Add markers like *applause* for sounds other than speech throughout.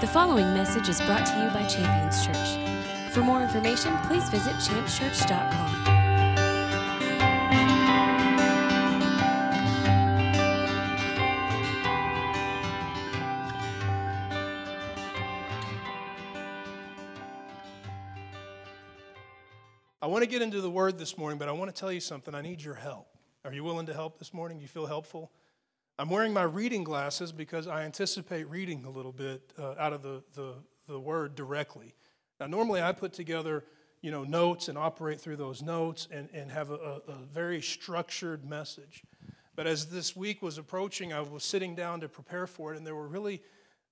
The following message is brought to you by Champions Church. For more information, please visit championschurch.com. I want to get into the word this morning, but I want to tell you something. I need your help. Are you willing to help this morning? Do you feel helpful? I'm wearing my reading glasses because I anticipate reading a little bit uh, out of the, the, the word directly. Now, normally I put together you know, notes and operate through those notes and, and have a, a, very structured message. But as this week was approaching, I was sitting down to prepare for it, and there were really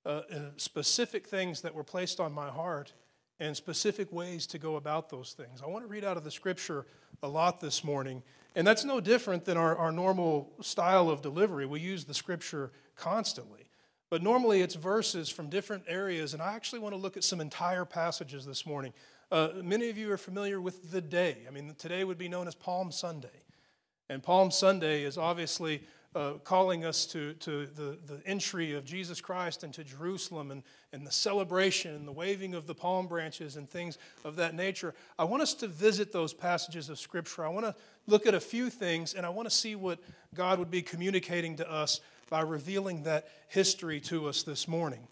uh, uh, specific things that were placed on my heart and specific ways to go about those things. I want to read out of the scripture a lot this morning, and that's no different than our, our normal style of delivery. We use the scripture constantly. But normally it's verses from different areas, and I actually want to look at some entire passages this morning. Uh, many of you are familiar with the day. I mean, today would be known as Palm Sunday. And Palm Sunday is obviously uh, calling us to, to the, the entry of Jesus Christ into Jerusalem and, and the celebration and the waving of the palm branches and things of that nature. I want us to visit those passages of Scripture. I want to look at a few things and I want to see what God would be communicating to us by revealing that history to us this morning.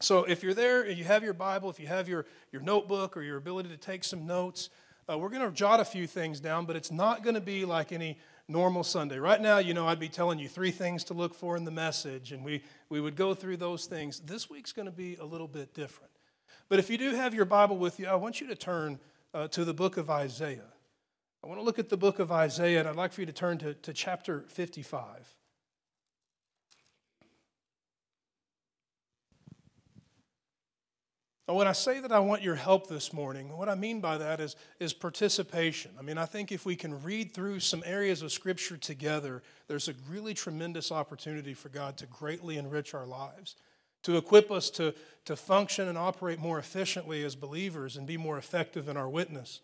So if you're there, and you have your Bible, if you have your, your notebook or your ability to take some notes, uh, we're going to jot a few things down, but it's not going to be like any normal Sunday. Right now, you know, I'd be telling you three things to look for in the message, and we, we would go through those things. This week's going to be a little bit different. But if you do have your Bible with you, I want you to turn uh, to the book of Isaiah. I want to look at the book of Isaiah, and I'd like for you to turn to, to chapter 55. And when I say that I want your help this morning, what I mean by that is, is participation. I mean, I think if we can read through some areas of Scripture together, there's a really tremendous opportunity for God to greatly enrich our lives, to equip us to, to function and operate more efficiently as believers and be more effective in our witness.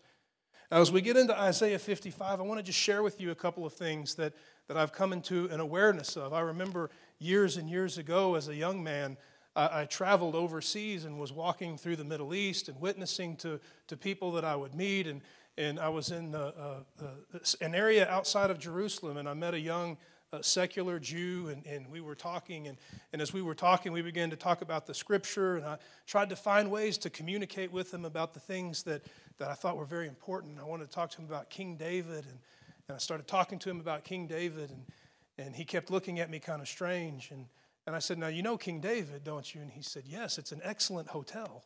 Now, as we get into Isaiah 55, I want to just share with you a couple of things that, that I've come into an awareness of. I remember years and years ago as a young man, I, I traveled overseas and was walking through the Middle East and witnessing to, to people that I would meet. And, and I was in the, uh, an area outside of Jerusalem, and I met a young uh, secular Jew, and, and we were talking. And, and as we were talking, we began to talk about the scripture, and I tried to find ways to communicate with him about the things that, that I thought were very important. I wanted to talk to him about King David, and, and I started talking to him about King David, and, and he kept looking at me kind of strange. And, and I said, Now, you know King David, don't you? And he said, Yes, it's an excellent hotel.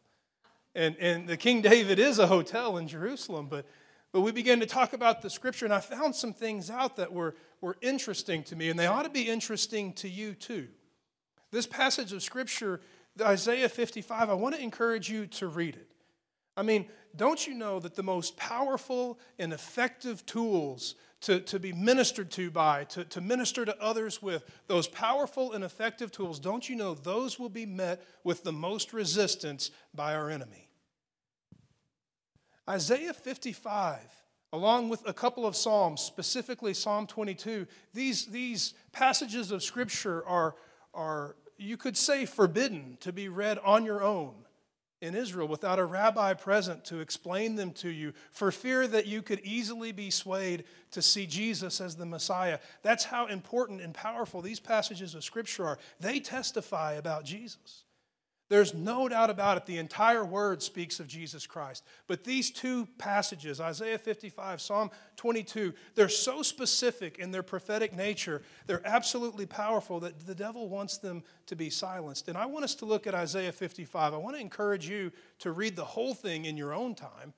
And, and the King David is a hotel in Jerusalem, but, but we began to talk about the scripture, and I found some things out that were, were interesting to me, and they ought to be interesting to you too. This passage of scripture, Isaiah 55, I want to encourage you to read it. I mean, don't you know that the most powerful and effective tools to, to be ministered to by, to, to minister to others with, those powerful and effective tools, don't you know those will be met with the most resistance by our enemy? Isaiah 55, along with a couple of Psalms, specifically Psalm 22, these, these passages of Scripture are, are, you could say, forbidden to be read on your own in Israel without a rabbi present to explain them to you for fear that you could easily be swayed to see Jesus as the Messiah. That's how important and powerful these passages of Scripture are. They testify about Jesus. There's no doubt about it. The entire word speaks of Jesus Christ. But these two passages, Isaiah 55, Psalm 22, they're so specific in their prophetic nature. They're absolutely powerful that the devil wants them to be silenced. And I want us to look at Isaiah 55. I want to encourage you to read the whole thing in your own time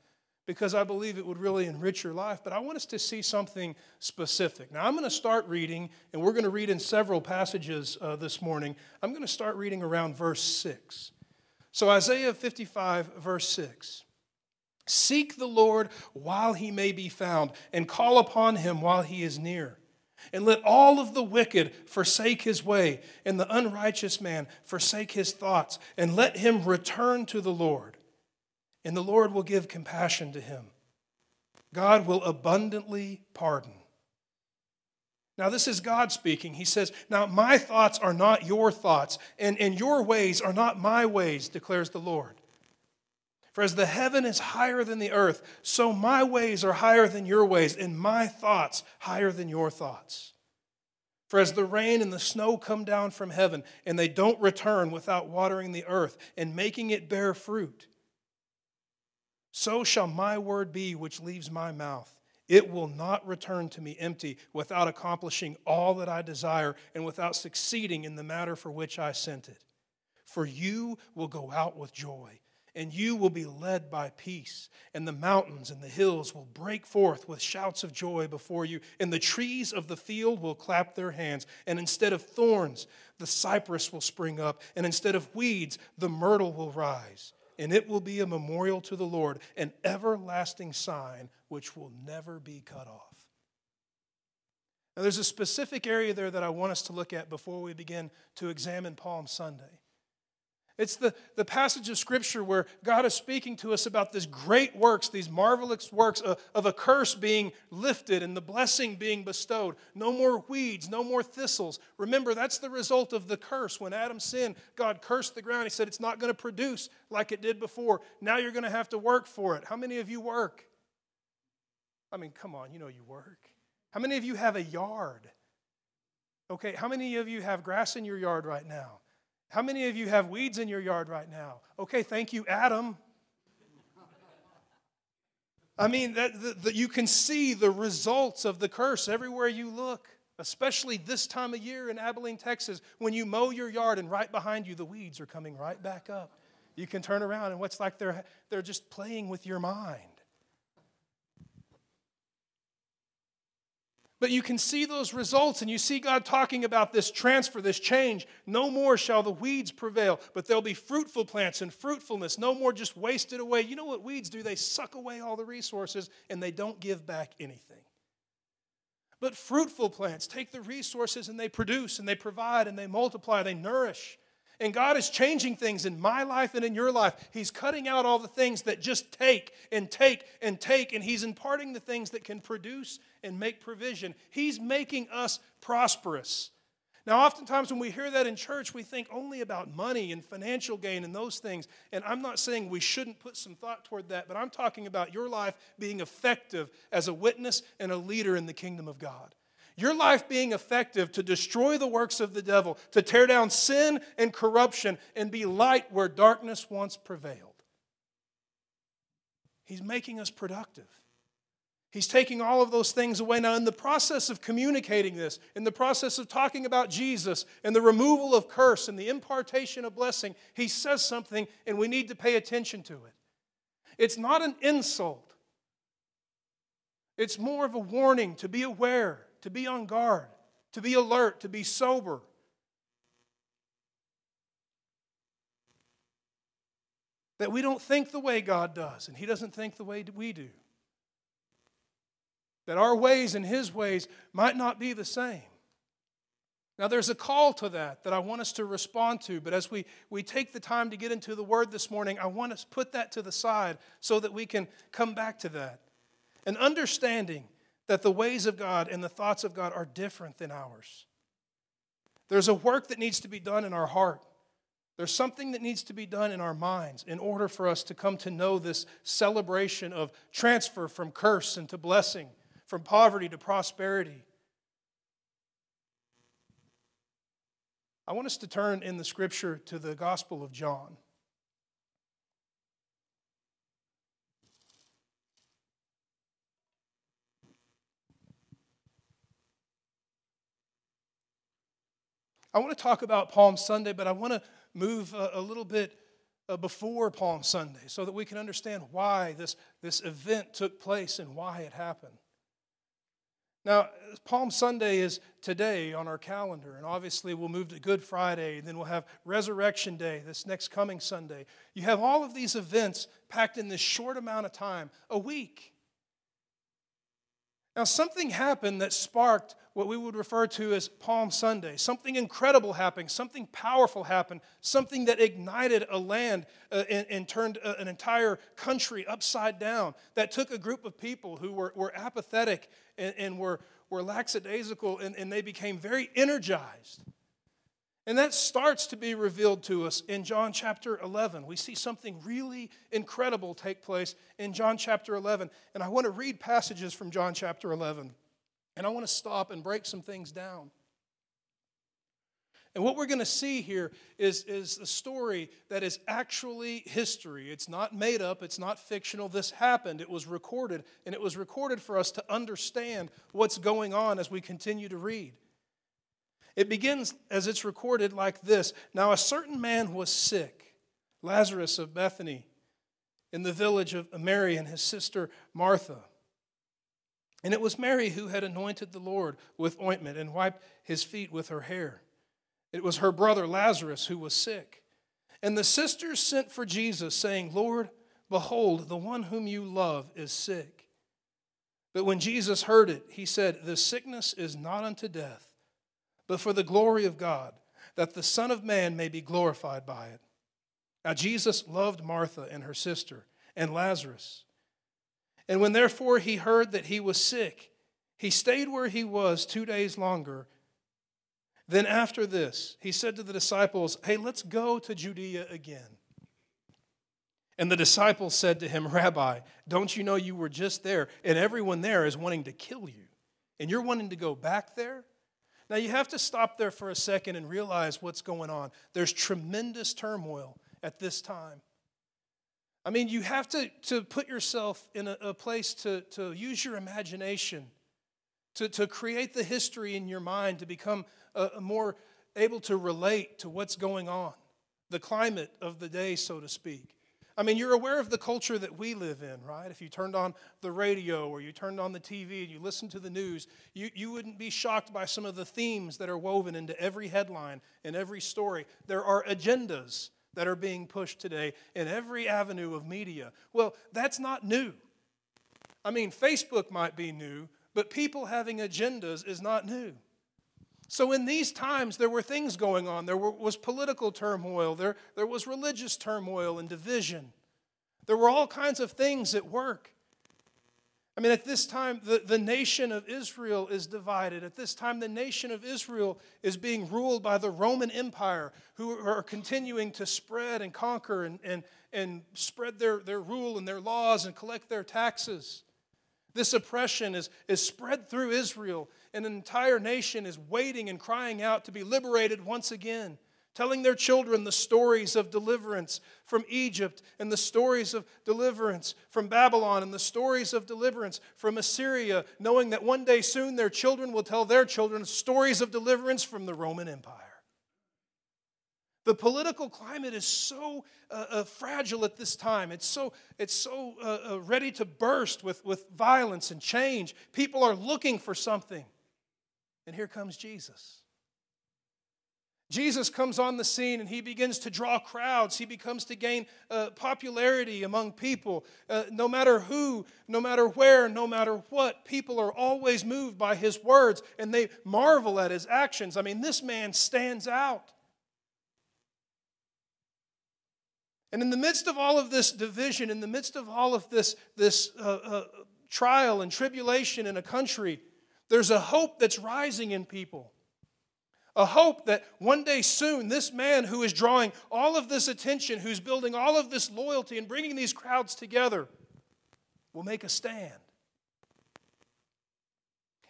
because I believe it would really enrich your life. But I want us to see something specific. Now, I'm going to start reading, and we're going to read in several passages uh, this morning. I'm going to start reading around verse 6. So, Isaiah 55, verse 6. Seek the Lord while he may be found, and call upon him while he is near. And let all of the wicked forsake his way, and the unrighteous man forsake his thoughts, and let him return to the Lord and the Lord will give compassion to him. God will abundantly pardon. Now, this is God speaking. He says, Now, my thoughts are not your thoughts, and, and your ways are not my ways, declares the Lord. For as the heaven is higher than the earth, so my ways are higher than your ways, and my thoughts higher than your thoughts. For as the rain and the snow come down from heaven, and they don't return without watering the earth and making it bear fruit, so shall my word be which leaves my mouth. It will not return to me empty without accomplishing all that I desire and without succeeding in the matter for which I sent it. For you will go out with joy, and you will be led by peace, and the mountains and the hills will break forth with shouts of joy before you, and the trees of the field will clap their hands, and instead of thorns, the cypress will spring up, and instead of weeds, the myrtle will rise and it will be a memorial to the Lord, an everlasting sign which will never be cut off. Now, there's a specific area there that I want us to look at before we begin to examine Palm Sunday. It's the, the passage of Scripture where God is speaking to us about these great works, these marvelous works of, of, a curse being lifted and the blessing being bestowed. No more weeds, no more thistles. Remember, that's the result of the curse. When Adam sinned, God cursed the ground. He said, It's not going to produce like it did before. Now you're going to have to work for it. How many of you work? I mean, come on, you know you work. How many of you have a yard? Okay, how many of you have grass in your yard right now? How many of you have weeds in your yard right now? Okay, thank you, Adam. I mean, that, you can see the results of the curse everywhere you look, especially this time of year in Abilene, Texas, when you mow your yard and right behind you, the weeds are coming right back up. You can turn around and what's like they're, they're just playing with your mind. But you can see those results, and you see God talking about this transfer, this change. No more shall the weeds prevail, but there'll be fruitful plants and fruitfulness. No more just wasted away. You know what weeds do? They suck away all the resources and they don't give back anything. But fruitful plants take the resources and they produce and they provide and they multiply, they nourish. And God is changing things in my life and in your life. He's cutting out all the things that just take and take and take, and He's imparting the things that can produce and make provision. He's making us prosperous. Now, oftentimes when we hear that in church, we think only about money and financial gain and those things. And I'm not saying we shouldn't put some thought toward that, but I'm talking about your life being effective as a witness and a leader in the kingdom of God. Your life being effective to destroy the works of the devil, to tear down sin and corruption, and be light where darkness once prevailed. He's making us productive. He's taking all of those things away. Now, in the process of communicating this, in the process of talking about Jesus and the removal of curse and the impartation of blessing, he says something and we need to pay attention to it. It's not an insult, it's more of a warning to be aware, to be on guard, to be alert, to be sober. That we don't think the way God does, and He doesn't think the way we do that our ways and His ways might not be the same. Now, there's a call to that that I want us to respond to, but as we, we take the time to get into the Word this morning, I want to put that to the side so that we can come back to that. And understanding that the ways of God and the thoughts of God are different than ours. There's a work that needs to be done in our heart. There's something that needs to be done in our minds in order for us to come to know this celebration of transfer from curse into blessing from poverty to prosperity. I want us to turn in the scripture to the Gospel of John. I want to talk about Palm Sunday, but I want to move a, a little bit uh, before Palm Sunday so that we can understand why this, this event took place and why it happened. Now, Palm Sunday is today on our calendar, and obviously we'll move to Good Friday, and then we'll have Resurrection Day this next coming Sunday. You have all of these events packed in this short amount of time, a week. Now, something happened that sparked what we would refer to as Palm Sunday. Something incredible happened, something powerful happened, something that ignited a land uh, and, and, turned uh, an entire country upside down, that took a group of people who were, were apathetic and, and were, were lackadaisical and, and they became very energized. And that starts to be revealed to us in John chapter 11. We see something really incredible take place in John chapter 11. And I want to read passages from John chapter 11. And I want to stop and break some things down. And what we're going to see here is, is a story that is actually history. It's not made up, it's not fictional. This happened, it was recorded, and it was recorded for us to understand what's going on as we continue to read. It begins as it's recorded like this Now, a certain man was sick, Lazarus of Bethany, in the village of Mary and his sister Martha. And it was Mary who had anointed the Lord with ointment and wiped his feet with her hair. It was her brother Lazarus who was sick. And the sisters sent for Jesus, saying, Lord, behold, the one whom you love is sick. But when Jesus heard it, he said, The sickness is not unto death, but for the glory of God, that the Son of Man may be glorified by it. Now Jesus loved Martha and her sister, and Lazarus. And when therefore he heard that he was sick, he stayed where he was two days longer. Then after this, he said to the disciples, Hey, let's go to Judea again. And the disciples said to him, Rabbi, don't you know you were just there, and everyone there is wanting to kill you, and you're wanting to go back there? Now, you have to stop there for a second and realize what's going on. There's tremendous turmoil at this time. I mean, you have to, to put yourself in a, a place to, to use your imagination, to, to create the history in your mind, to become uh, more able to relate to what's going on, the climate of the day, so to speak. I mean, you're aware of the culture that we live in, right? If you turned on the radio or you turned on the TV and you listened to the news, you, you wouldn't be shocked by some of the themes that are woven into every headline and every story. There are agendas that are being pushed today in every avenue of media. Well, that's not new. I mean, Facebook might be new, but people having agendas is not new. So, in these times, there were things going on. There was political turmoil, there, there was religious turmoil and division. There were all kinds of things at work. I mean, at this time, the, the nation of Israel is divided. At this time, the nation of Israel is being ruled by the Roman Empire, who are continuing to spread and conquer and, and, and spread their, their rule and their laws and collect their taxes. This oppression is, is spread through Israel, and an entire nation is waiting and crying out to be liberated once again, telling their children the stories of deliverance from Egypt, and the stories of deliverance from Babylon, and the stories of deliverance from Assyria, knowing that one day soon their children will tell their children stories of deliverance from the Roman Empire. The political climate is so uh, uh, fragile at this time. It's so, it's so uh, uh, ready to burst with, with violence and change. People are looking for something. And here comes Jesus. Jesus comes on the scene and he begins to draw crowds. He becomes to gain uh, popularity among people. Uh, no matter who, no matter where, no matter what, people are always moved by his words and they marvel at his actions. I mean, this man stands out. And in the midst of all of this division, in the midst of all of this, this uh, uh, trial and tribulation in a country, there's a hope that's rising in people. A hope that one day soon, this man who is drawing all of this attention, who's building all of this loyalty and bringing these crowds together, will make a stand.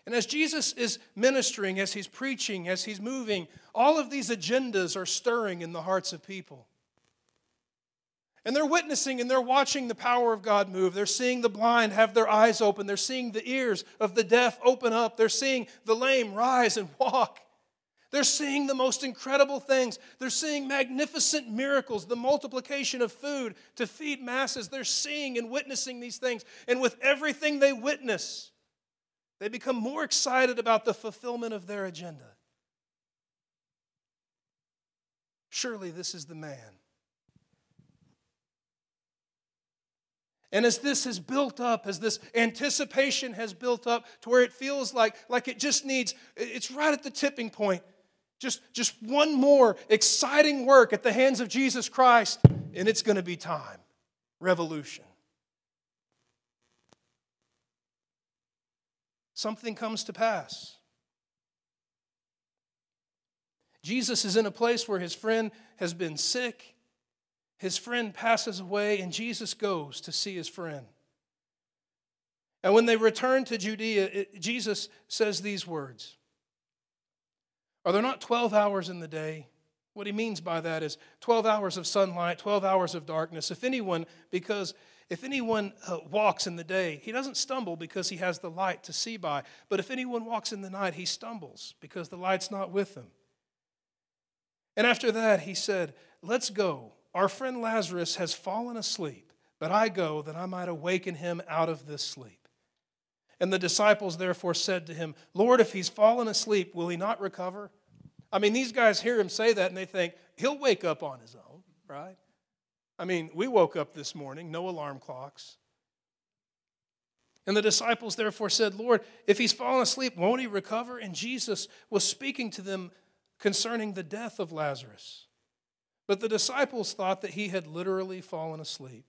And as Jesus is ministering, as he's preaching, as he's moving, all of these agendas are stirring in the hearts of people. And they're witnessing and they're watching the power of God move. They're seeing the blind have their eyes open. They're seeing the ears of the deaf open up. They're seeing the lame rise and walk. They're seeing the most incredible things. They're seeing magnificent miracles, the multiplication of food to feed masses. They're seeing and witnessing these things. And with everything they witness, they become more excited about the fulfillment of their agenda. Surely this is the man And as this has built up, as this anticipation has built up to where it feels like, like it just needs, it's right at the tipping point. Just, just one more exciting work at the hands of Jesus Christ, and it's going to be time. Revolution. something comes to pass. Jesus is in a place where his friend has been sick. His friend passes away, and Jesus goes to see his friend. And when they return to Judea, it, Jesus says these words Are there not 12 hours in the day? What he means by that is 12 hours of sunlight, 12 hours of darkness. If anyone, because if anyone uh, walks in the day, he doesn't stumble because he has the light to see by. But if anyone walks in the night, he stumbles because the light's not with him. And after that, he said, Let's go. Our friend Lazarus has fallen asleep, but I go that I might awaken him out of this sleep. And the disciples therefore said to him, Lord, if he's fallen asleep, will he not recover? I mean, these guys hear him say that and they think, he'll wake up on his own, right? I mean, we woke up this morning, no alarm clocks. And the disciples therefore said, Lord, if he's fallen asleep, won't he recover? And Jesus was speaking to them concerning the death of Lazarus. But the disciples thought that he had literally fallen asleep.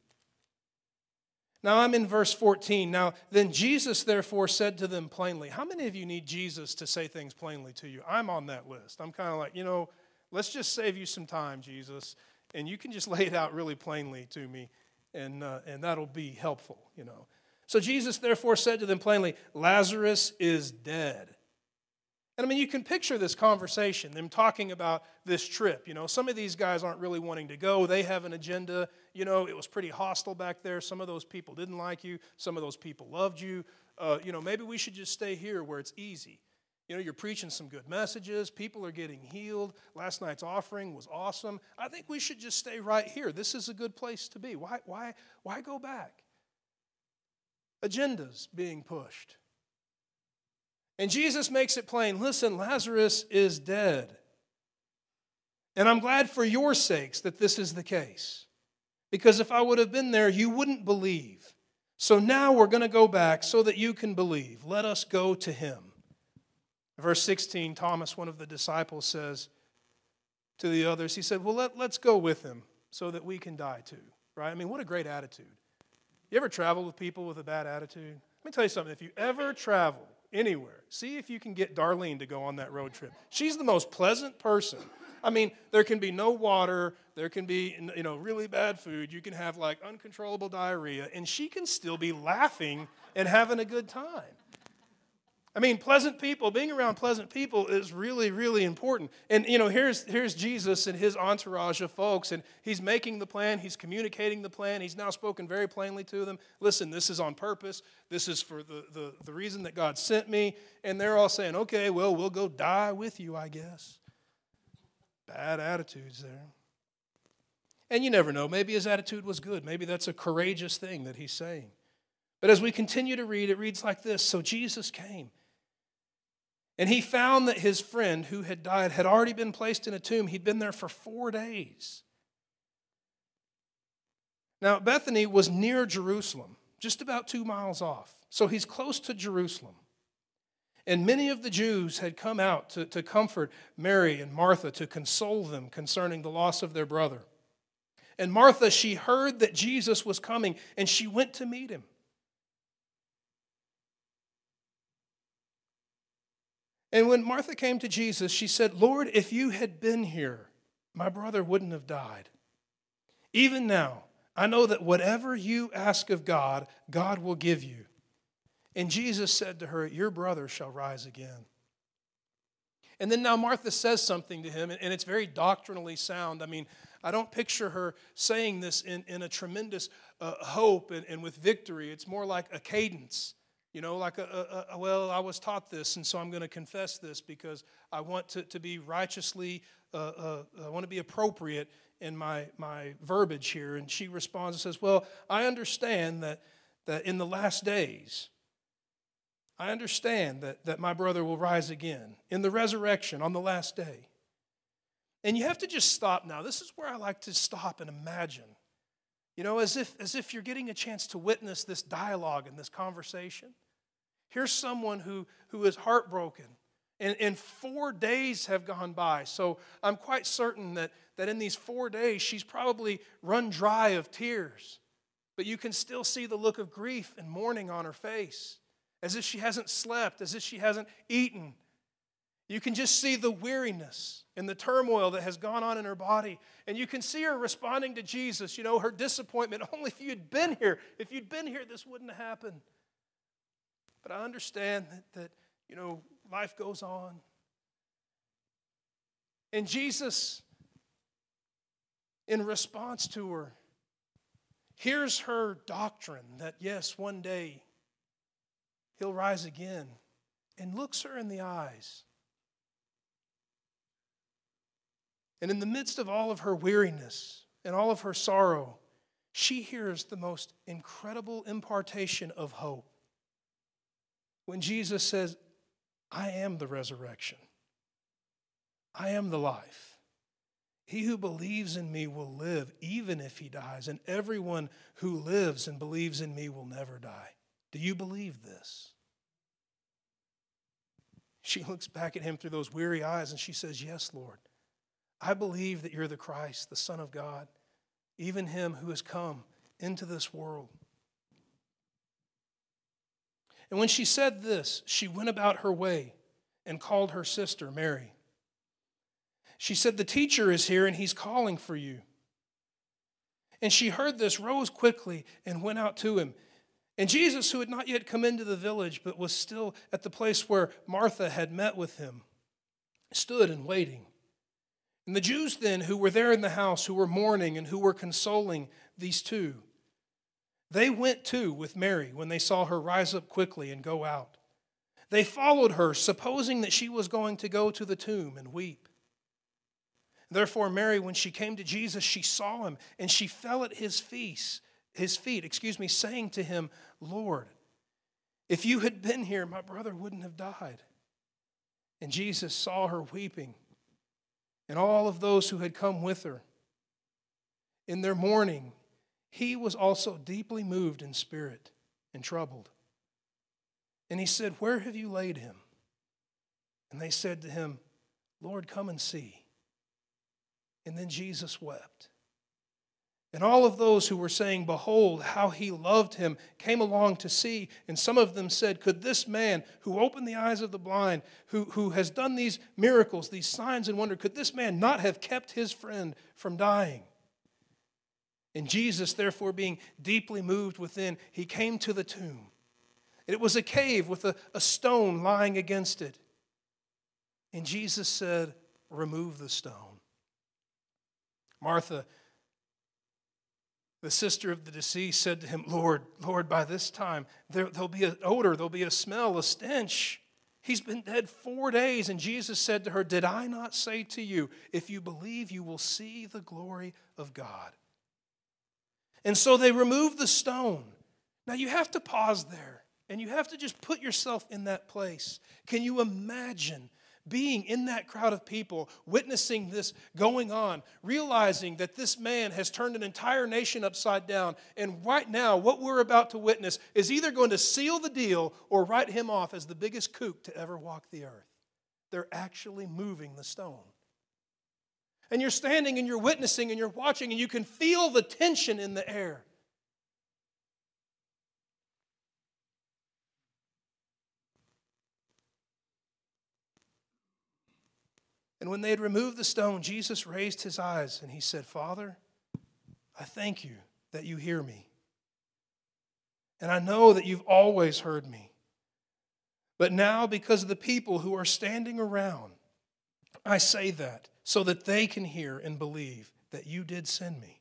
Now I'm in verse 14. Now, then Jesus therefore said to them plainly, How many of you need Jesus to say things plainly to you? I'm on that list. I'm kind of like, you know, let's just save you some time, Jesus, and you can just *laughs* lay it out really plainly to me, and, uh, and that'll be helpful, you know. So Jesus therefore said to them plainly, Lazarus is dead. And I mean, you can picture this conversation, them talking about this trip. You know, some of these guys aren't really wanting to go. They have an agenda. You know, it was pretty hostile back there. Some of those people didn't like you, some of those people loved you. Uh, you know, maybe we should just stay here where it's easy. You know, you're preaching some good messages. People are getting healed. Last night's offering was awesome. I think we should just stay right here. This is a good place to be. Why, why, why go back? Agendas being pushed. And Jesus makes it plain listen, Lazarus is dead. And I'm glad for your sakes that this is the case. Because if I would have been there, you wouldn't believe. So now we're going to go back so that you can believe. Let us go to him. Verse 16, Thomas, one of the disciples, says to the others, he said, Well, let, let's go with him so that we can die too. Right? I mean, what a great attitude. You ever travel with people with a bad attitude? Let me tell you something. If you ever travel anywhere. See if you can get Darlene to go on that road trip. She's the most pleasant person. I mean, there can be no water, there can be you know really bad food, you can have like uncontrollable diarrhea, and she can still be laughing and having a good time. I mean, pleasant people, being around pleasant people is really, really important. And, you know, here's, here's Jesus and his entourage of folks, and he's making the plan, he's communicating the plan, he's now spoken very plainly to them. Listen, this is on purpose, this is for the, the, the reason that God sent me. And they're all saying, okay, well, we'll go die with you, I guess. Bad attitudes there. And you never know, maybe his attitude was good. Maybe that's a courageous thing that he's saying. But as we continue to read, it reads like this So Jesus came. And he found that his friend who had died had already been placed in a tomb. He'd been there for four days. Now, Bethany was near Jerusalem, just about two miles off. So he's close to Jerusalem. And many of the Jews had come out to, to comfort Mary and Martha, to console them concerning the loss of their brother. And Martha, she heard that Jesus was coming, and she went to meet him. And when Martha came to Jesus, she said, Lord, if you had been here, my brother wouldn't have died. Even now, I know that whatever you ask of God, God will give you. And Jesus said to her, Your brother shall rise again. And then now Martha says something to him, and it's very doctrinally sound. I mean, I don't picture her saying this in, in a tremendous uh, hope and, and with victory. It's more like a cadence. You know, like, a, a, a, well, I was taught this, and so I'm going to confess this because I want to, to be righteously, uh, uh, I want to be appropriate in my, my verbiage here. And she responds and says, Well, I understand that, that in the last days, I understand that, that my brother will rise again in the resurrection on the last day. And you have to just stop now. This is where I like to stop and imagine you know, as if, as if you're getting a chance to witness this dialogue and this conversation. Here's someone who, who is heartbroken, and, and four days have gone by. So I'm quite certain that, that in these four days, she's probably run dry of tears. But you can still see the look of grief and mourning on her face. as if she hasn't slept, as if she hasn't eaten. You can just see the weariness and the turmoil that has gone on in her body. And you can see her responding to Jesus, you know, her disappointment. *laughs* Only if you'd been here, if you'd been here, this wouldn't have happened. But I understand that, that you know, life goes on. And Jesus, in response to her, hears her doctrine that, yes, one day he'll rise again, and looks her in the eyes. And in the midst of all of her weariness and all of her sorrow, she hears the most incredible impartation of hope. When Jesus says, I am the resurrection, I am the life. He who believes in me will live even if he dies, and everyone who lives and believes in me will never die. Do you believe this? She looks back at him through those weary eyes and she says, Yes, Lord. I believe that you're the Christ, the Son of God, even him who has come into this world. And when she said this, she went about her way and called her sister, Mary. She said, The teacher is here and he's calling for you. And she heard this, rose quickly, and went out to him. And Jesus, who had not yet come into the village, but was still at the place where Martha had met with him, stood and waiting. And the Jews then, who were there in the house, who were mourning and who were consoling these two, they went too with Mary when they saw her rise up quickly and go out. They followed her, supposing that she was going to go to the tomb and weep. Therefore, Mary, when she came to Jesus, she saw him and she fell at his feet, his feet, excuse me, saying to him, Lord, if you had been here, my brother wouldn't have died. And Jesus saw her weeping, and all of those who had come with her. In their mourning, he was also deeply moved in spirit and troubled. And he said, Where have you laid him? And they said to him, Lord, come and see. And then Jesus wept. And all of those who were saying, Behold, how he loved him, came along to see. And some of them said, Could this man who opened the eyes of the blind, who, who has done these miracles, these signs and wonder, could this man not have kept his friend from dying? And Jesus, therefore, being deeply moved within, he came to the tomb. It was a cave with a, a stone lying against it. And Jesus said, Remove the stone. Martha, the sister of the deceased, said to him, Lord, Lord, by this time there, there'll be an odor, there'll be a smell, a stench. He's been dead four days. And Jesus said to her, Did I not say to you, if you believe, you will see the glory of God? And so they removed the stone. Now you have to pause there and you have to just put yourself in that place. Can you imagine being in that crowd of people, witnessing this going on, realizing that this man has turned an entire nation upside down, and right now, what we're about to witness is either going to seal the deal or write him off as the biggest kook to ever walk the earth? They're actually moving the stone and you're standing and you're witnessing and you're watching and you can feel the tension in the air. And when they had removed the stone, Jesus raised his eyes and he said, Father, I thank you that you hear me. And I know that you've always heard me. But now, because of the people who are standing around, I say that so that they can hear and believe that you did send me.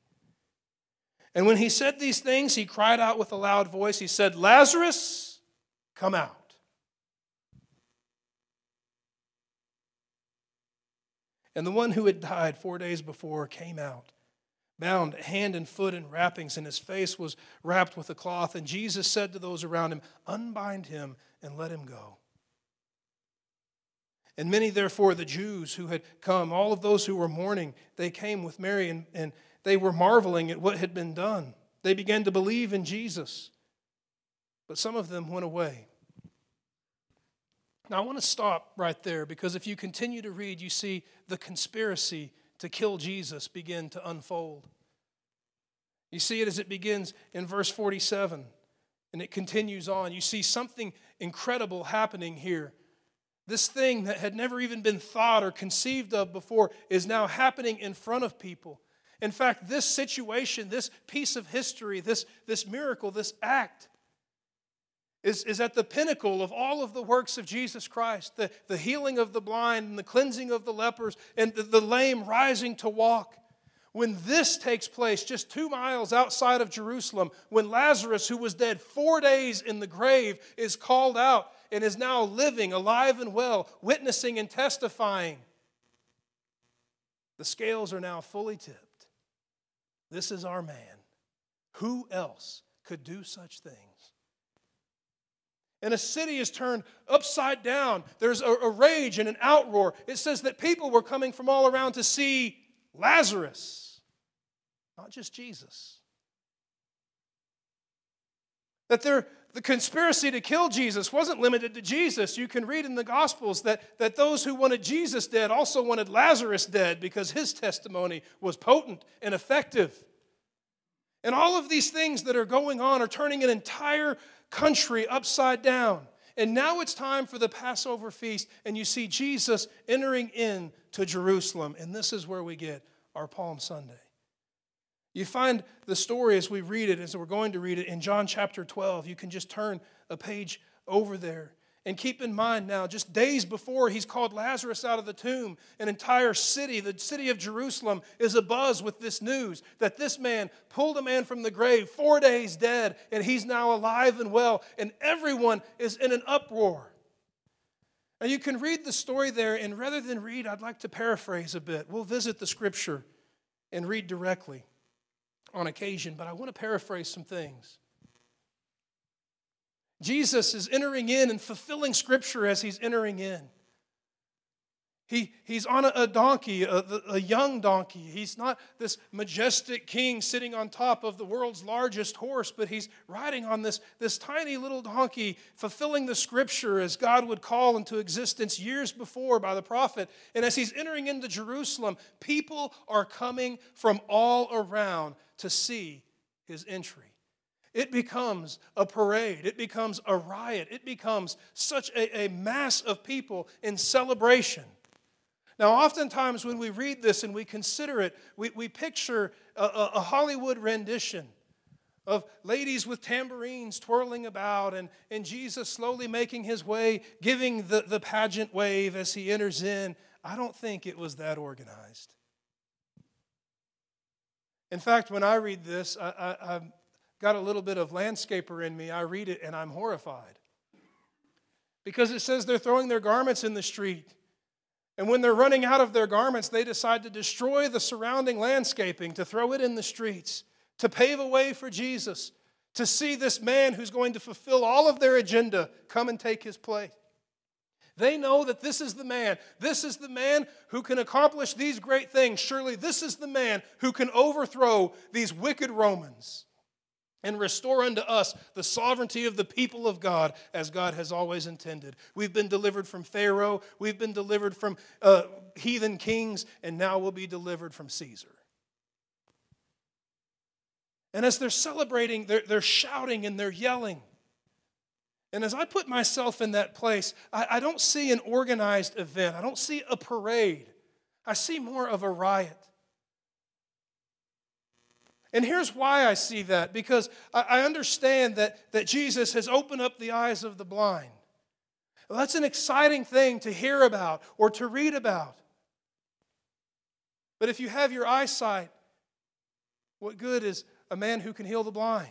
And when he said these things, he cried out with a loud voice. He said, Lazarus, come out. And the one who had died four days before came out, bound hand and foot in wrappings, and his face was wrapped with a cloth. And Jesus said to those around him, Unbind him and let him go. And many, therefore, the Jews who had come, all of those who were mourning, they came with Mary and, and they were marveling at what had been done. They began to believe in Jesus. But some of them went away. Now, I want to stop right there because if you continue to read, you see the conspiracy to kill Jesus begin to unfold. You see it as it begins in verse 47. And it continues on. You see something incredible happening here. This thing that had never even been thought or conceived of before is now happening in front of people. In fact, this situation, this piece of history, this, this miracle, this act, is, is at the pinnacle of all of the works of Jesus Christ the, the healing of the blind and the cleansing of the lepers and the, the lame rising to walk. When this takes place just two miles outside of Jerusalem, when Lazarus, who was dead four days in the grave, is called out and is now living, alive and well, witnessing and testifying, the scales are now fully tipped. This is our man. Who else could do such things? And a city is turned upside down. There's a, a, rage and an outroar. It says that people were coming from all around to see Lazarus, not just Jesus. That there, the conspiracy to kill Jesus wasn't limited to Jesus. You can read in the Gospels that, that those who wanted Jesus dead also wanted Lazarus dead because his testimony was potent and effective. And all of these things that are going on are turning an entire country upside down. And now it's time for the Passover feast, and you see Jesus entering in to Jerusalem. And this is where we get our Palm Sunday. You find the story as we read it, as we're going to read it in John chapter 12. You can just turn a page over there. And keep in mind now, just days before he's called Lazarus out of the tomb, an entire city, the city of Jerusalem, is abuzz with this news that this man pulled a man from the grave, four days dead, and he's now alive and well, and everyone is in an uproar. Now you can read the story there, and rather than read, I'd like to paraphrase a bit. We'll visit the scripture and read directly on occasion, but I want to paraphrase some things. Jesus is entering in and fulfilling Scripture as he's entering in. He, he's on a, a donkey, a, a young donkey. He's not this majestic king sitting on top of the world's largest horse, but he's riding on this, this tiny little donkey, fulfilling the scripture as God would call into existence years before by the prophet. And as he's entering into Jerusalem, people are coming from all around to see his entry. It becomes a parade. It becomes a riot. It becomes such a, a mass of people in celebration. Now, oftentimes when we read this and we consider it, we, we picture a, a Hollywood rendition of ladies with tambourines twirling about and, and Jesus slowly making his way, giving the, the pageant wave as he enters in. I don't think it was that organized. In fact, when I read this, I, I, got a little bit of landscaper in me, I read it and I'm horrified. Because it says they're throwing their garments in the street. And when they're running out of their garments, they decide to destroy the surrounding landscaping, to throw it in the streets, to pave a way for Jesus, to see this man who's going to fulfill all of their agenda come and take his place. They know that this is the man. This is the man who can accomplish these great things. Surely this is the man who can overthrow these wicked Romans and restore unto us the sovereignty of the people of God as God has always intended. We've been delivered from Pharaoh, we've been delivered from uh, heathen kings, and now we'll be delivered from Caesar. And as they're celebrating, they're, they're shouting and they're yelling. And as I put myself in that place, I, I don't see an organized event, I don't see a parade, I see more of a riot. And here's why I see that because I understand that, that Jesus has opened up the eyes of the blind. Well, that's an exciting thing to hear about or to read about. But if you have your eyesight, what good is a man who can heal the blind?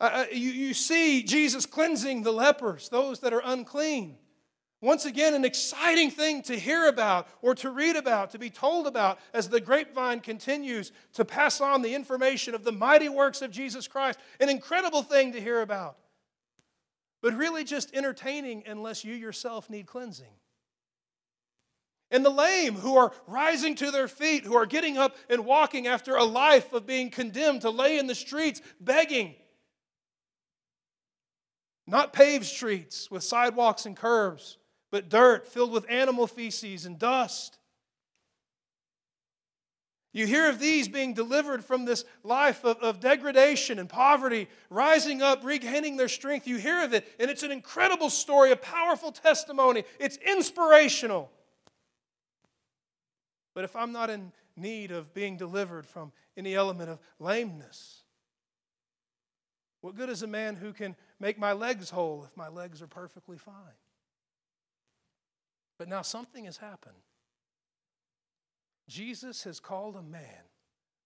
Uh, you, you see Jesus cleansing the lepers, those that are unclean. Once again, an exciting thing to hear about or to read about, to be told about as the grapevine continues to pass on the information of the mighty works of Jesus Christ. An incredible thing to hear about. But really just entertaining unless you yourself need cleansing. And the lame who are rising to their feet, who are getting up and walking after a life of being condemned to lay in the streets begging. Not paved streets with sidewalks and curbs but dirt filled with animal feces and dust. You hear of these being delivered from this life of, of, degradation and poverty, rising up, regaining their strength. You hear of it, and it's an incredible story, a powerful testimony. It's inspirational. But if I'm not in need of being delivered from any element of lameness, what good is a man who can make my legs whole if my legs are perfectly fine? But now something has happened. Jesus has called a man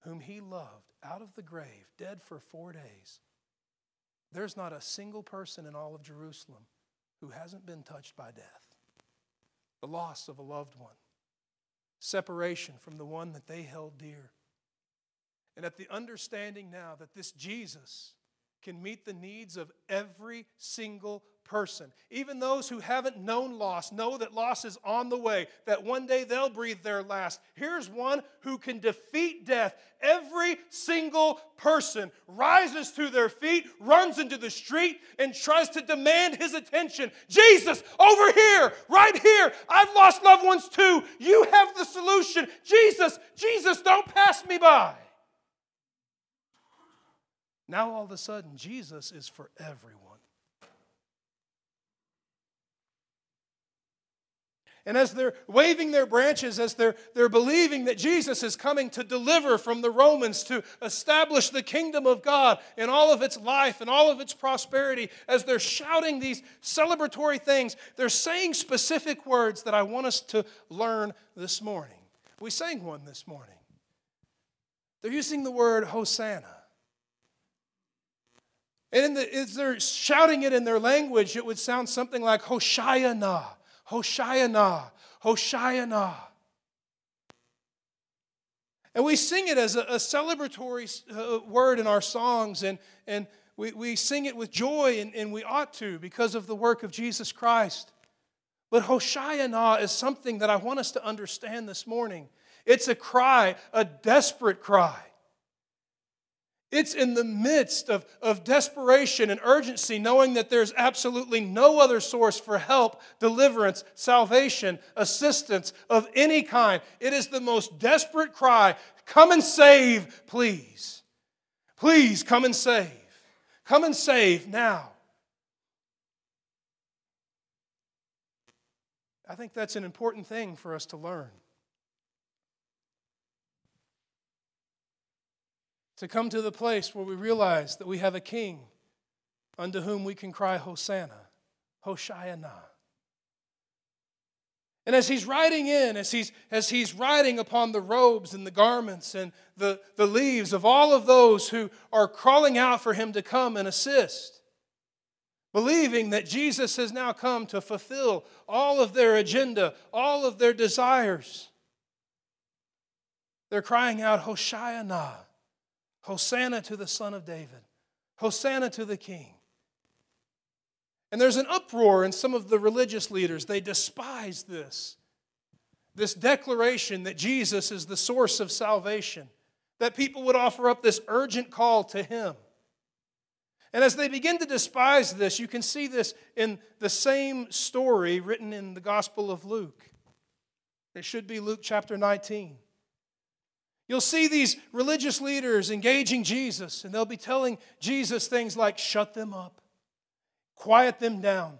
whom he loved out of the grave, dead for four days. There's not a single person in all of Jerusalem who hasn't been touched by death. The loss of a loved one, separation from the one that they held dear. And at the understanding now that this Jesus can meet the needs of every single person. Even those who haven't known loss know that loss is on the way, that one day they'll breathe their last. Here's one who can defeat death. Every single person rises to their feet, runs into the street, and tries to demand his attention. Jesus, over here, right here. I've lost loved ones too. You have the solution. Jesus, Jesus, don't pass me by. Now all of a sudden, Jesus is for everyone. And as they're waving their branches, as they're, they're believing that Jesus is coming to deliver from the Romans, to establish the kingdom of God in all of its life and all of its prosperity, as they're shouting these celebratory things, they're saying specific words that I want us to learn this morning. We sang one this morning. They're using the word Hosanna. And the, as they're shouting it in their language, it would sound something like Hoshayana, Hoshayana, Hoshayana. And we sing it as a, a celebratory uh, word in our songs, and, and we, we sing it with joy, and, and we ought to because of the work of Jesus Christ. But Hoshayana is something that I want us to understand this morning. It's a cry, a desperate cry. It's in the midst of, of desperation and urgency, knowing that there's absolutely no other source for help, deliverance, salvation, assistance of any kind. It is the most desperate cry come and save, please. Please come and save. Come and save now. I think that's an important thing for us to learn. To come to the place where we realize that we have a king unto whom we can cry, Hosanna, Hoshayana. And as he's riding in, as he's, as he's riding upon the robes and the garments and the, the leaves of all of those who are crawling out for him to come and assist, believing that Jesus has now come to fulfill all of their agenda, all of their desires, they're crying out, Hoshayana. Hosanna to the Son of David. Hosanna to the King. And there's an uproar in some of the religious leaders. They despise this. This declaration that Jesus is the source of salvation, that people would offer up this urgent call to Him. And as they begin to despise this, you can see this in the same story written in the Gospel of Luke. It should be Luke chapter 19. You'll see these religious leaders engaging Jesus, and they'll be telling Jesus things like, shut them up, quiet them down.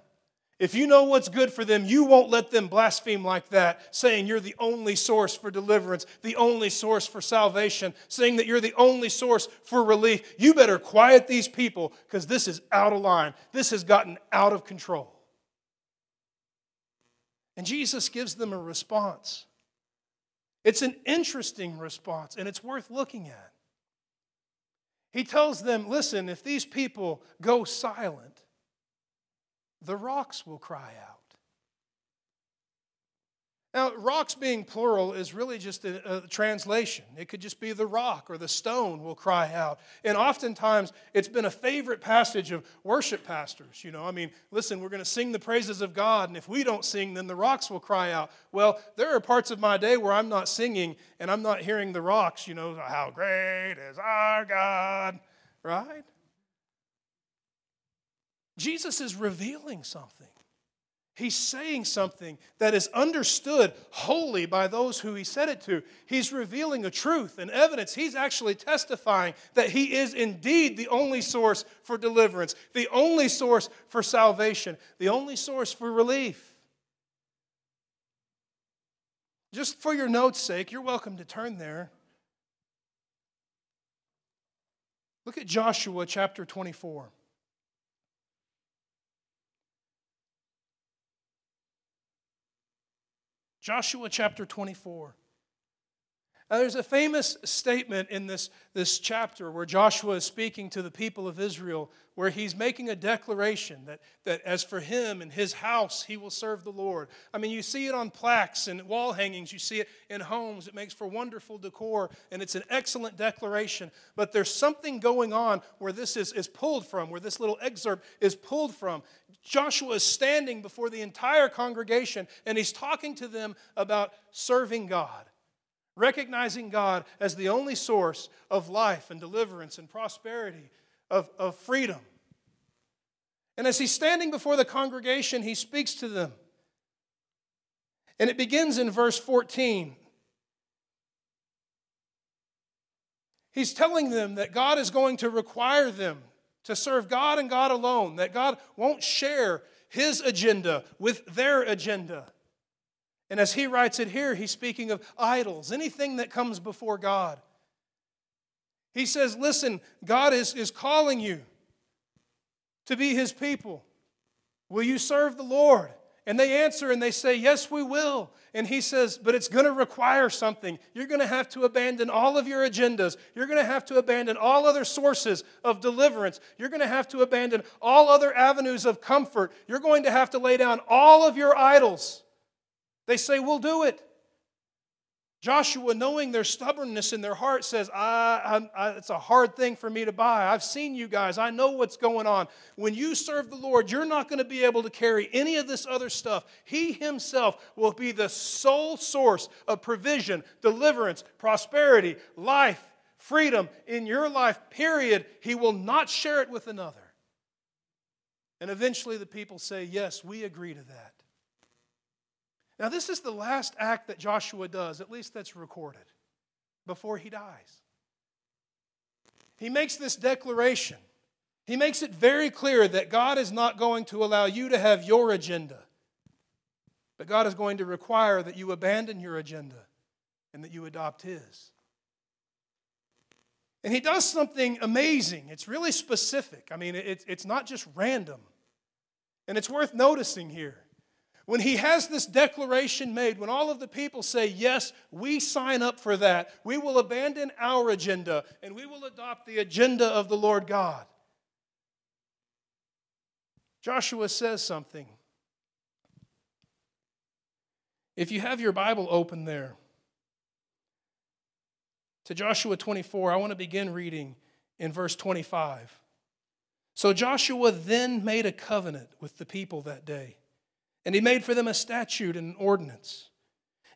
If you know what's good for them, you won't let them blaspheme like that, saying you're the only source for deliverance, the only source for salvation, saying that you're the only source for relief. You better quiet these people because this is out of line. This has gotten out of control. And Jesus gives them a response. It's an interesting response, and it's worth looking at. He tells them, listen, if these people go silent, the rocks will cry out. Now, rocks being plural is really just a, a, translation. It could just be the rock or the stone will cry out. And oftentimes, it's been a favorite passage of worship pastors. You know, I mean, listen, we're going to sing the praises of God, and if we don't sing, then the rocks will cry out. Well, there are parts of my day where I'm not singing and I'm not hearing the rocks, you know, how great is our God, right? Jesus is revealing something. He's saying something that is understood wholly by those who he said it to. He's revealing a truth and evidence. He's actually testifying that he is indeed the only source for deliverance, the only source for salvation, the only source for relief. Just for your notes' sake, you're welcome to turn there. Look at Joshua chapter 24. Joshua chapter 24. Now, there's a famous statement in this, this chapter where Joshua is speaking to the people of Israel, where he's making a declaration that, that as for him and his house, he will serve the Lord. I mean, you see it on plaques and wall hangings, you see it in homes. It makes for wonderful decor, and it's an excellent declaration. But there's something going on where this is, is pulled from, where this little excerpt is pulled from. Joshua is standing before the entire congregation, and he's talking to them about serving God recognizing God as the only source of life and deliverance and prosperity, of, of freedom. And as he's standing before the congregation, he speaks to them. And it begins in verse 14. He's telling them that God is going to require them to serve God and God alone, that God won't share his agenda with their agenda. And as he writes it here, he's speaking of idols, anything that comes before God. He says, Listen, God is, is calling you to be his people. Will you serve the Lord? And they answer and they say, Yes, we will. And he says, But it's going to require something. You're going to have to abandon all of your agendas. You're going to have to abandon all other sources of deliverance. You're going to have to abandon all other avenues of comfort. You're going to have to lay down all of your idols. They say, We'll do it. Joshua, knowing their stubbornness in their heart, says, I, I, I, It's a hard thing for me to buy. I've seen you guys. I know what's going on. When you serve the Lord, you're not going to be able to carry any of this other stuff. He Himself will be the sole source of provision, deliverance, prosperity, life, freedom in your life, period. He will not share it with another. And eventually the people say, Yes, we agree to that. Now, this is the last act that Joshua does, at least that's recorded, before he dies. He makes this declaration. He makes it very clear that God is not going to allow you to have your agenda, but God is going to require that you abandon your agenda and that you adopt His. And He does something amazing. It's really specific. I mean, it's not just random. And it's worth noticing here. When he has this declaration made, when all of the people say, Yes, we sign up for that, we will abandon our agenda and we will adopt the agenda of the Lord God. Joshua says something. If you have your Bible open there to Joshua 24, I want to begin reading in verse 25. So Joshua then made a covenant with the people that day and he made for them a statute and an ordinance.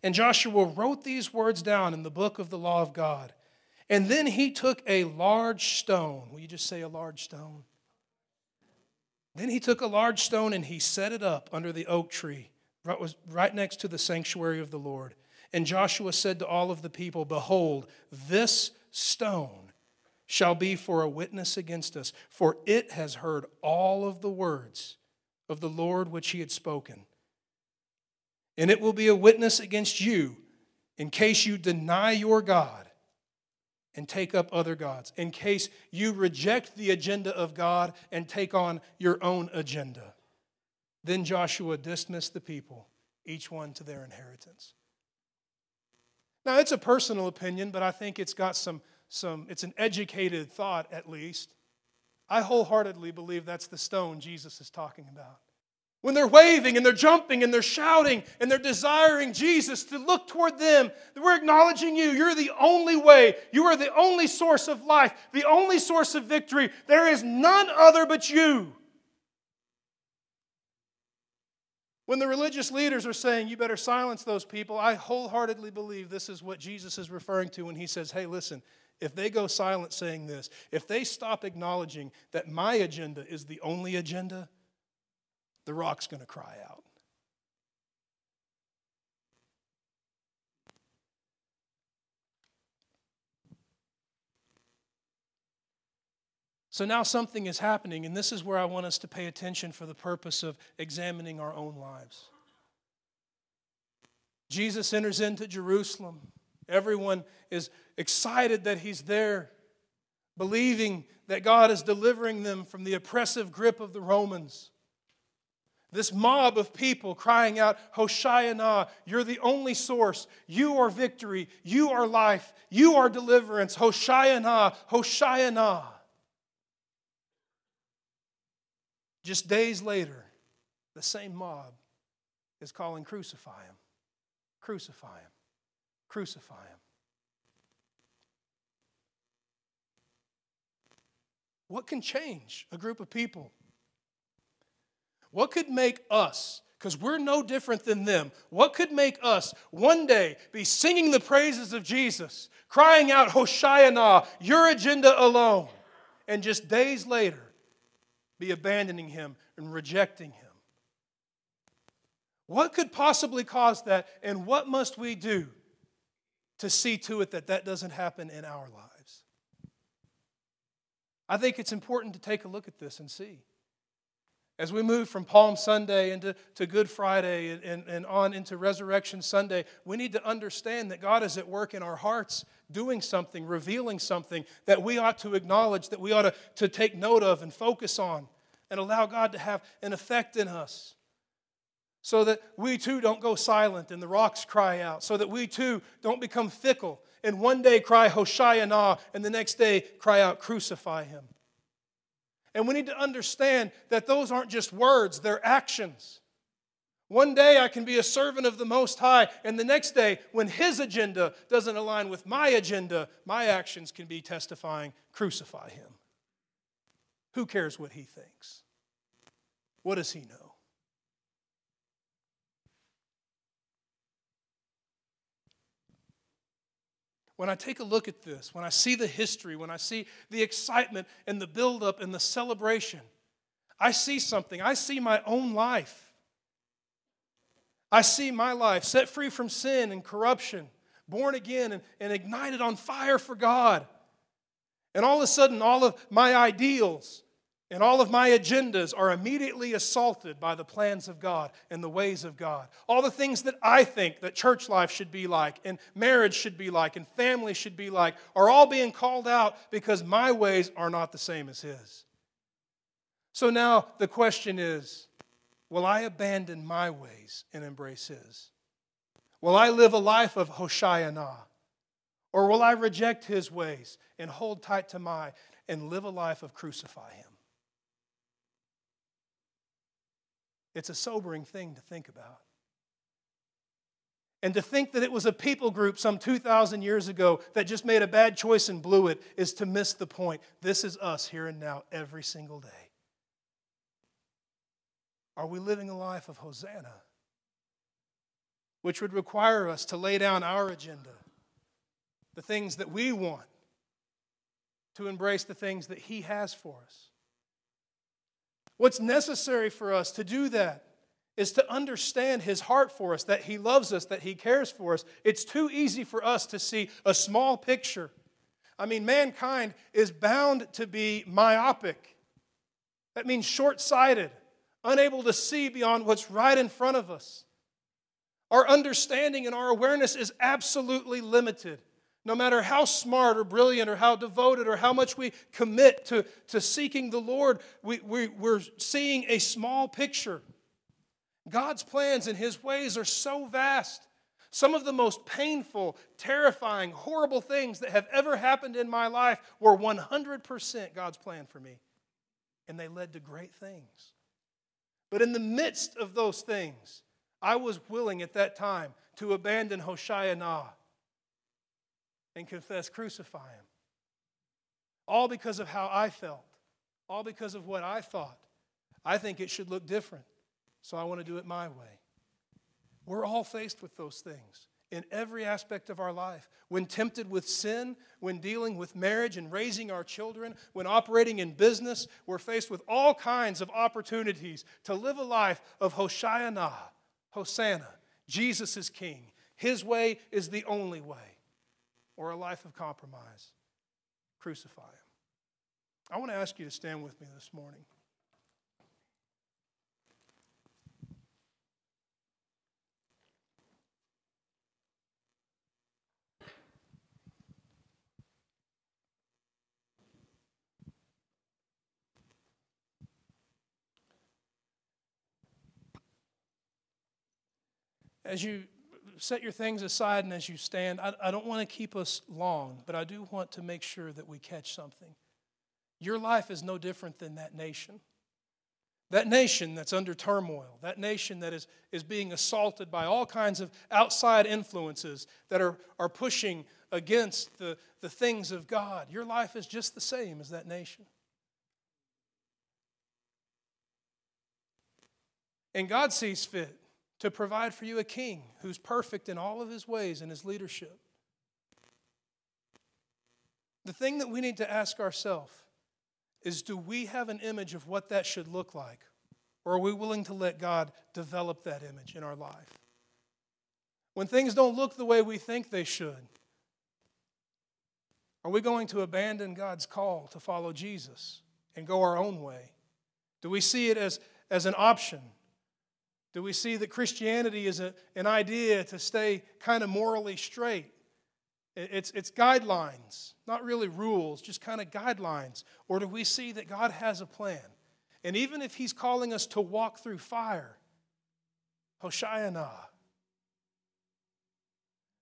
And Joshua wrote these words down in the book of the law of God. And then he took a large stone. Will you just say a large stone? Then he took a large stone and he set it up under the oak tree, right, next to the sanctuary of the Lord. And Joshua said to all of the people, Behold, this stone shall be for a witness against us, for it has heard all of the words of the Lord which he had spoken. And it will be a witness against you in case you deny your God and take up other gods, in case you reject the agenda of God and take on your own agenda. Then Joshua dismissed the people, each one to their inheritance. Now, it's a personal opinion, but I think it's got some, some it's an educated thought at least. I wholeheartedly believe that's the stone Jesus is talking about. When they're waving and they're jumping and they're shouting and they're desiring Jesus to look toward them, we're acknowledging you. You're the only way. You are the only source of life, the only source of victory. There is none other but you. When the religious leaders are saying, you better silence those people, I wholeheartedly believe this is what Jesus is referring to when he says, hey, listen, if they go silent saying this, if they stop acknowledging that my agenda is the only agenda, the rock's going to cry out. So now something is happening, and this is where I want us to pay attention for the purpose of examining our own lives. Jesus enters into Jerusalem. Everyone is excited that he's there, believing that God is delivering them from the oppressive grip of the Romans. This mob of people crying out, Hoshayana, you're the only source. You are victory. You are life. You are deliverance. Hoshayana, Hoshayana. Just days later, the same mob is calling, Crucify him, crucify him, crucify him. What can change a group of people? What could make us, because we're no different than them, what could make us one day be singing the praises of Jesus, crying out, Hoshayana, your agenda alone, and just days later be abandoning him and rejecting him? What could possibly cause that, and what must we do to see to it that that doesn't happen in our lives? I think it's important to take a look at this and see. As we move from Palm Sunday into to Good Friday and, and, and, on into Resurrection Sunday, we need to understand that God is at work in our hearts, doing something, revealing something that we ought to acknowledge, that we ought to, to take note of and focus on, and allow God to have an effect in us. So that we too don't go silent and the rocks cry out, so that we too don't become fickle and one day cry, Hoshayana, and the next day cry out, Crucify him. And we need to understand that those aren't just words, they're actions. One day I can be a servant of the Most High, and the next day, when His agenda doesn't align with my agenda, my actions can be testifying, crucify Him. Who cares what He thinks? What does He know? When I take a look at this, when I see the history, when I see the excitement and the buildup and the celebration, I see something. I see my own life. I see my life set free from sin and corruption, born again and, and ignited on fire for God. And all of a sudden, all of my ideals, and all of my agendas are immediately assaulted by the plans of God and the ways of God. All the things that I think that church life should be like, and marriage should be like, and family should be like, are all being called out because my ways are not the same as His. So now the question is will I abandon my ways and embrace His? Will I live a life of Hoshayana? Or will I reject His ways and hold tight to my and live a life of crucify Him? It's a sobering thing to think about. And to think that it was a people group some 2,000 years ago that just made a bad choice and blew it is to miss the point. This is us here and now every single day. Are we living a life of Hosanna? Which would require us to lay down our agenda, the things that we want, to embrace the things that He has for us. What's necessary for us to do that is to understand His heart for us, that He loves us, that He cares for us. It's too easy for us to see a small picture. I mean, mankind is bound to be myopic. That means short sighted, unable to see beyond what's right in front of us. Our understanding and our awareness is absolutely limited. No matter how smart or brilliant or how devoted or how much we commit to, to seeking the Lord, we, we, we're seeing a small picture. God's plans and His ways are so vast. Some of the most painful, terrifying, horrible things that have ever happened in my life were 100% God's plan for me. And they led to great things. But in the midst of those things, I was willing at that time to abandon Hoshayana and confess, Crucify him. All because of how I felt, all because of what I thought. I think it should look different, so I want to do it my way. We're all faced with those things in every aspect of our life. When tempted with sin, when dealing with marriage and raising our children, when operating in business, we're faced with all kinds of opportunities to live a life of Hoshayana, Hosanna. Jesus is King. His way is the only way or a life of compromise. Crucify him. I want to ask you to stand with me this morning. As you set your things aside and as you stand, I, I don't want to keep us long, but I do want to make sure that we catch something. Your life is no different than that nation. That nation that's under turmoil, that nation that is, is being assaulted by all kinds of outside influences that are, are pushing against the, the things of God. Your life is just the same as that nation. And God sees fit to provide for you a king who's perfect in all of his ways and his leadership. The thing that we need to ask ourselves is do we have an image of what that should look like? Or are we willing to let God develop that image in our life? When things don't look the way we think they should, are we going to abandon God's call to follow Jesus and go our own way? Do we see it as, as an option? Do we see that Christianity is a, an idea to stay kind of morally straight? It's, it's guidelines, not really rules, just kind of guidelines. Or do we see that God has a plan? And even if He's calling us to walk through fire, Hoshayana.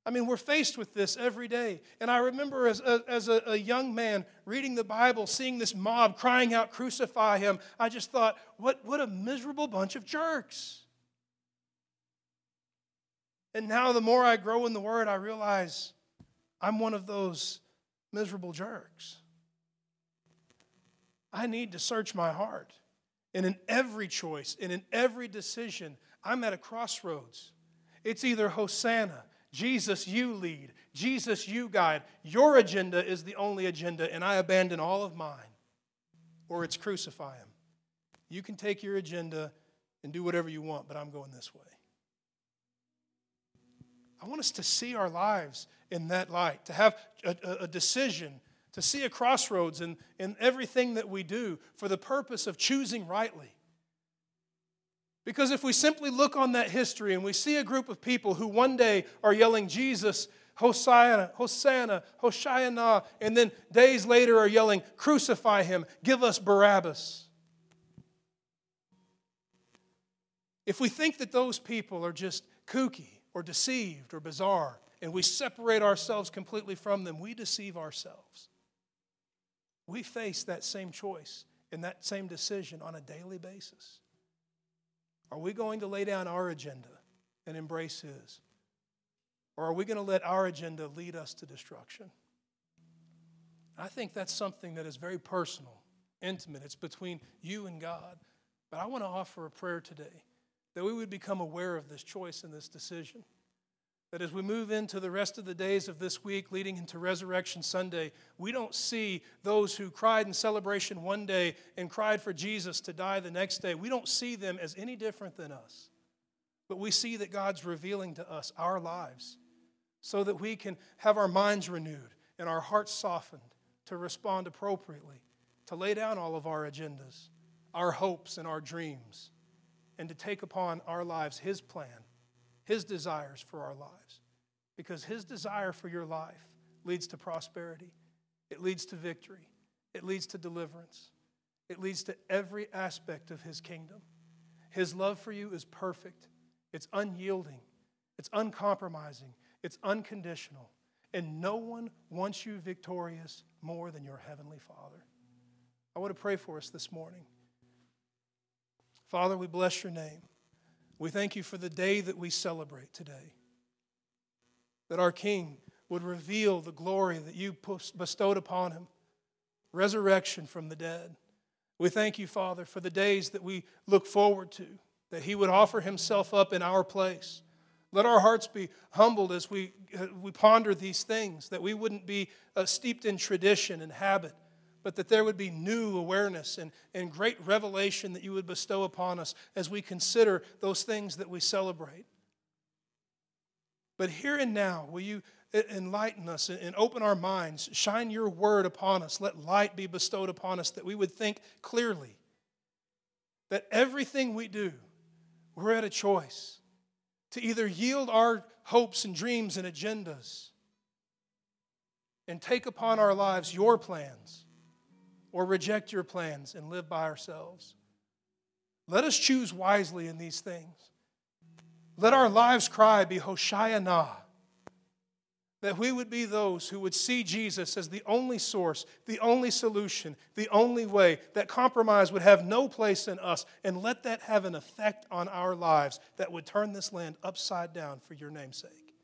I mean, we're faced with this every day. And I remember as, a, as a, a, young man reading the Bible, seeing this mob crying out, Crucify him, I just thought, what, what a miserable bunch of jerks. And now, the more I grow in the Word, I realize I'm one of those miserable jerks. I need to search my heart. And in every choice and in every decision, I'm at a crossroads. It's either Hosanna, Jesus, you lead, Jesus, you guide. Your agenda is the only agenda, and I abandon all of mine. Or it's crucify him. You can take your agenda and do whatever you want, but I'm going this way. I want us to see our lives in that light, to have a, a decision, to see a crossroads in, in everything that we do for the purpose of choosing rightly. Because if we simply look on that history and we see a group of people who one day are yelling, Jesus, Hosanna, Hosanna, Hoshayana, and then days later are yelling, Crucify him, give us Barabbas. If we think that those people are just kooky, or deceived or bizarre, and we separate ourselves completely from them, we deceive ourselves. We face that same choice and that same decision on a daily basis. Are we going to lay down our agenda and embrace His? Or are we going to let our agenda lead us to destruction? I think that's something that is very personal, intimate. It's between you and God. But I want to offer a prayer today that we would become aware of this choice and this decision. That as we move into the rest of the days of this week, leading into Resurrection Sunday, we don't see those who cried in celebration one day and cried for Jesus to die the next day. We don't see them as any different than us. But we see that God's revealing to us our lives so that we can have our minds renewed and our hearts softened to respond appropriately, to lay down all of our agendas, our hopes, and our dreams and to take upon our lives His plan, His desires for our lives. Because His desire for your life leads to prosperity, it leads to victory, it leads to deliverance, it leads to every aspect of His kingdom. His love for you is perfect, it's unyielding, it's uncompromising, it's unconditional. And no one wants you victorious more than your Heavenly Father. I want to pray for us this morning. Father, we bless your name. We thank you for the day that we celebrate today. That our King would reveal the glory that you bestowed upon him, resurrection from the dead. We thank you, Father, for the days that we look forward to, that he would offer himself up in our place. Let our hearts be humbled as we, uh, we ponder these things, that we wouldn't be uh, steeped in tradition and habit, but that there would be new awareness and, and great revelation that you would bestow upon us as we consider those things that we celebrate. But here and now, will you enlighten us and open our minds. Shine your word upon us. Let light be bestowed upon us that we would think clearly. That everything we do, we're at a choice to either yield our hopes and dreams and agendas and take upon our lives your plans or reject your plans and live by ourselves. Let us choose wisely in these things. Let our lives' cry be Hoshayana. That we would be those who would see Jesus as the only source, the only solution, the only way, that compromise would have no place in us, and let that have an effect on our lives that would turn this land upside down for your namesake.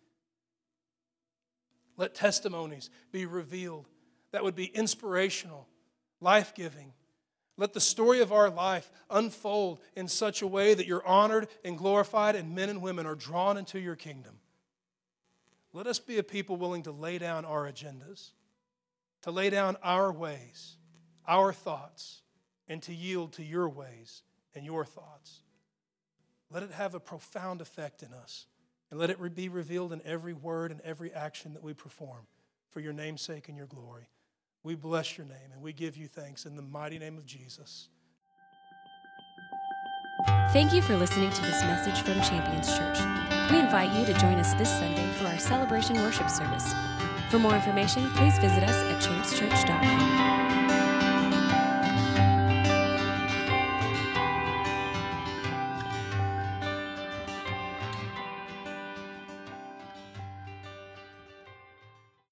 Let testimonies be revealed that would be inspirational, life giving. Let the story of our life unfold in such a way that you're honored and glorified, and men and women are drawn into your kingdom. Let us be a people willing to lay down our agendas, to lay down our ways, our thoughts, and to yield to your ways and your thoughts. Let it have a profound effect in us and let it be revealed in every word and every action that we perform for your name's sake and your glory. We bless your name and we give you thanks in the mighty name of Jesus. Thank you for listening to this message from Champions Church. We invite you to join us this Sunday for our celebration worship service. For more information, please visit us at championschurch.com.